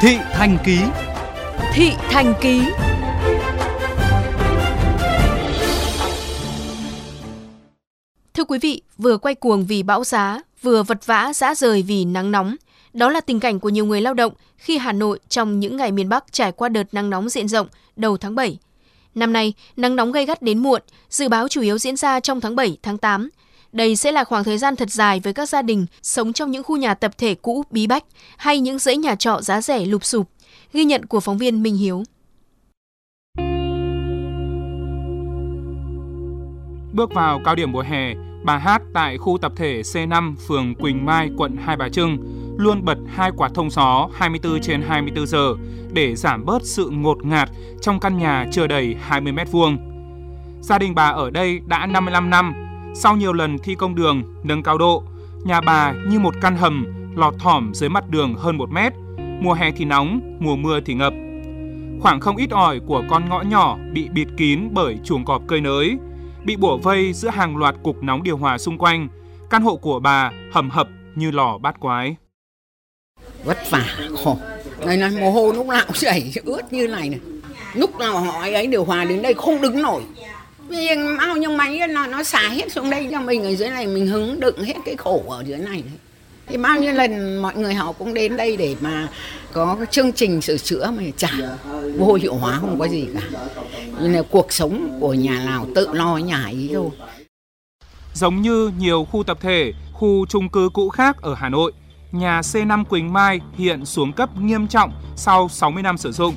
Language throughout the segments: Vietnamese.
Thị Thành Ký Thị Thành Ký Thưa quý vị, vừa quay cuồng vì bão giá, vừa vật vã dã rời vì nắng nóng. Đó là tình cảnh của nhiều người lao động khi Hà Nội trong những ngày miền Bắc trải qua đợt nắng nóng diện rộng đầu tháng 7. Năm nay, nắng nóng gây gắt đến muộn, dự báo chủ yếu diễn ra trong tháng 7, tháng 8. Đây sẽ là khoảng thời gian thật dài với các gia đình sống trong những khu nhà tập thể cũ bí bách hay những dãy nhà trọ giá rẻ lụp sụp. Ghi nhận của phóng viên Minh Hiếu. Bước vào cao điểm mùa hè, bà Hát tại khu tập thể C5 phường Quỳnh Mai, quận Hai Bà Trưng luôn bật hai quạt thông gió 24 trên 24 giờ để giảm bớt sự ngột ngạt trong căn nhà chưa đầy 20 mét vuông. Gia đình bà ở đây đã 55 năm. Sau nhiều lần thi công đường, nâng cao độ, nhà bà như một căn hầm lọt thỏm dưới mặt đường hơn một mét. Mùa hè thì nóng, mùa mưa thì ngập. Khoảng không ít ỏi của con ngõ nhỏ bị bịt kín bởi chuồng cọp cơi nới, bị bủa vây giữa hàng loạt cục nóng điều hòa xung quanh. Căn hộ của bà hầm hập như lò bát quái. Vất vả, khổ. Này này, mồ hôi lúc nào cũng chảy, ướt như này này. Lúc nào họ ấy điều hòa đến đây không đứng nổi. Vì bao nhiêu máy nó, nó xả hết xuống đây cho mình ở dưới này, mình hứng đựng hết cái khổ ở dưới này. Đấy. Thì bao nhiêu lần mọi người họ cũng đến đây để mà có cái chương trình sửa chữa mà chả vô hiệu hóa không có gì cả. Nhưng là cuộc sống của nhà nào tự lo nhà ấy thôi. Giống như nhiều khu tập thể, khu chung cư cũ khác ở Hà Nội, nhà C5 Quỳnh Mai hiện xuống cấp nghiêm trọng sau 60 năm sử dụng.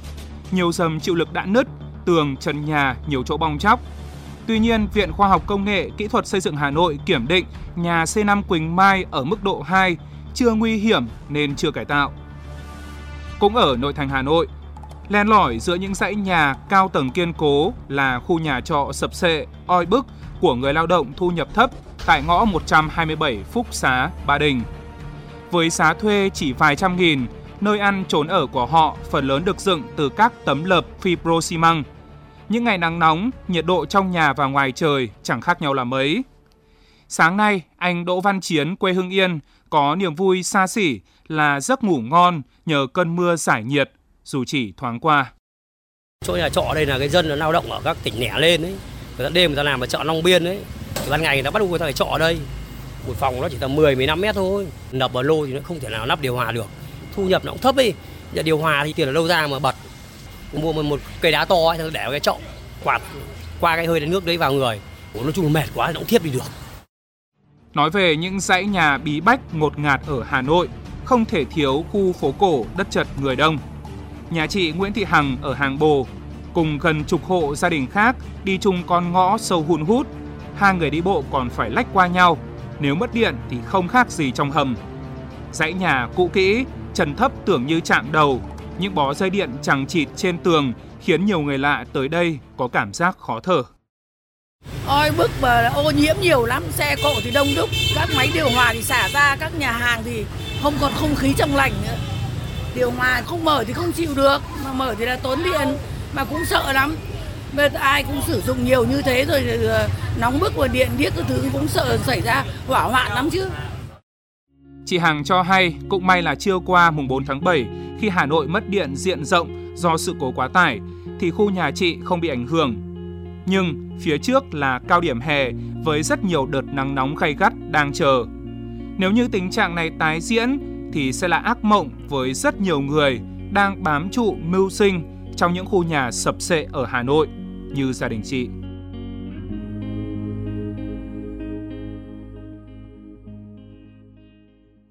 Nhiều dầm chịu lực đã nứt, tường, trần nhà nhiều chỗ bong chóc. Tuy nhiên, Viện Khoa học Công nghệ Kỹ thuật Xây dựng Hà Nội kiểm định nhà C5 Quỳnh Mai ở mức độ 2 chưa nguy hiểm nên chưa cải tạo. Cũng ở nội thành Hà Nội, len lỏi giữa những dãy nhà cao tầng kiên cố là khu nhà trọ sập sệ, oi bức của người lao động thu nhập thấp tại ngõ 127 Phúc Xá, Ba Đình. Với giá thuê chỉ vài trăm nghìn, nơi ăn trốn ở của họ phần lớn được dựng từ các tấm lợp fibro xi măng. Những ngày nắng nóng, nhiệt độ trong nhà và ngoài trời chẳng khác nhau là mấy. Sáng nay, anh Đỗ Văn Chiến quê Hưng Yên có niềm vui xa xỉ là giấc ngủ ngon nhờ cơn mưa giải nhiệt dù chỉ thoáng qua. Chỗ nhà trọ đây là cái dân lao động ở các tỉnh nẻ lên ấy. Người ta đêm người ta làm ở chợ Long Biên ấy. Thì ban ngày người ta bắt buộc người ta phải trọ ở đây. Một phòng nó chỉ tầm 10 15 mét thôi. Nập ở lô thì nó không thể nào lắp điều hòa được. Thu nhập nó cũng thấp ấy. giờ điều hòa thì tiền ở đâu ra mà bật. Mua một, một cây đá to ấy, để vào cái chậu quạt qua cái hơi nước đấy vào người. Nói chung là mệt quá thì nó cũng thiếp đi được. Nói về những dãy nhà bí bách ngột ngạt ở Hà Nội, không thể thiếu khu phố cổ đất chật người đông. Nhà chị Nguyễn Thị Hằng ở Hàng Bồ cùng gần chục hộ gia đình khác đi chung con ngõ sâu hun hút. Hai người đi bộ còn phải lách qua nhau, nếu mất điện thì không khác gì trong hầm. Dãy nhà cũ kỹ, trần thấp tưởng như chạm đầu, những bó dây điện chẳng chịt trên tường khiến nhiều người lạ tới đây có cảm giác khó thở. Ôi bức mà ô nhiễm nhiều lắm, xe cộ thì đông đúc, các máy điều hòa thì xả ra, các nhà hàng thì không còn không khí trong lành nữa. Điều hòa không mở thì không chịu được, mà mở thì là tốn điện, mà cũng sợ lắm. Bây giờ ai cũng sử dụng nhiều như thế rồi nóng bức và điện điếc cái thứ cũng sợ xảy ra hỏa hoạn lắm chứ. Chị Hằng cho hay, cũng may là chưa qua mùng 4 tháng 7 khi Hà Nội mất điện diện rộng do sự cố quá tải, thì khu nhà chị không bị ảnh hưởng. Nhưng phía trước là cao điểm hè, với rất nhiều đợt nắng nóng gay gắt đang chờ. Nếu như tình trạng này tái diễn, thì sẽ là ác mộng với rất nhiều người đang bám trụ mưu sinh trong những khu nhà sập sệ ở Hà Nội, như gia đình chị.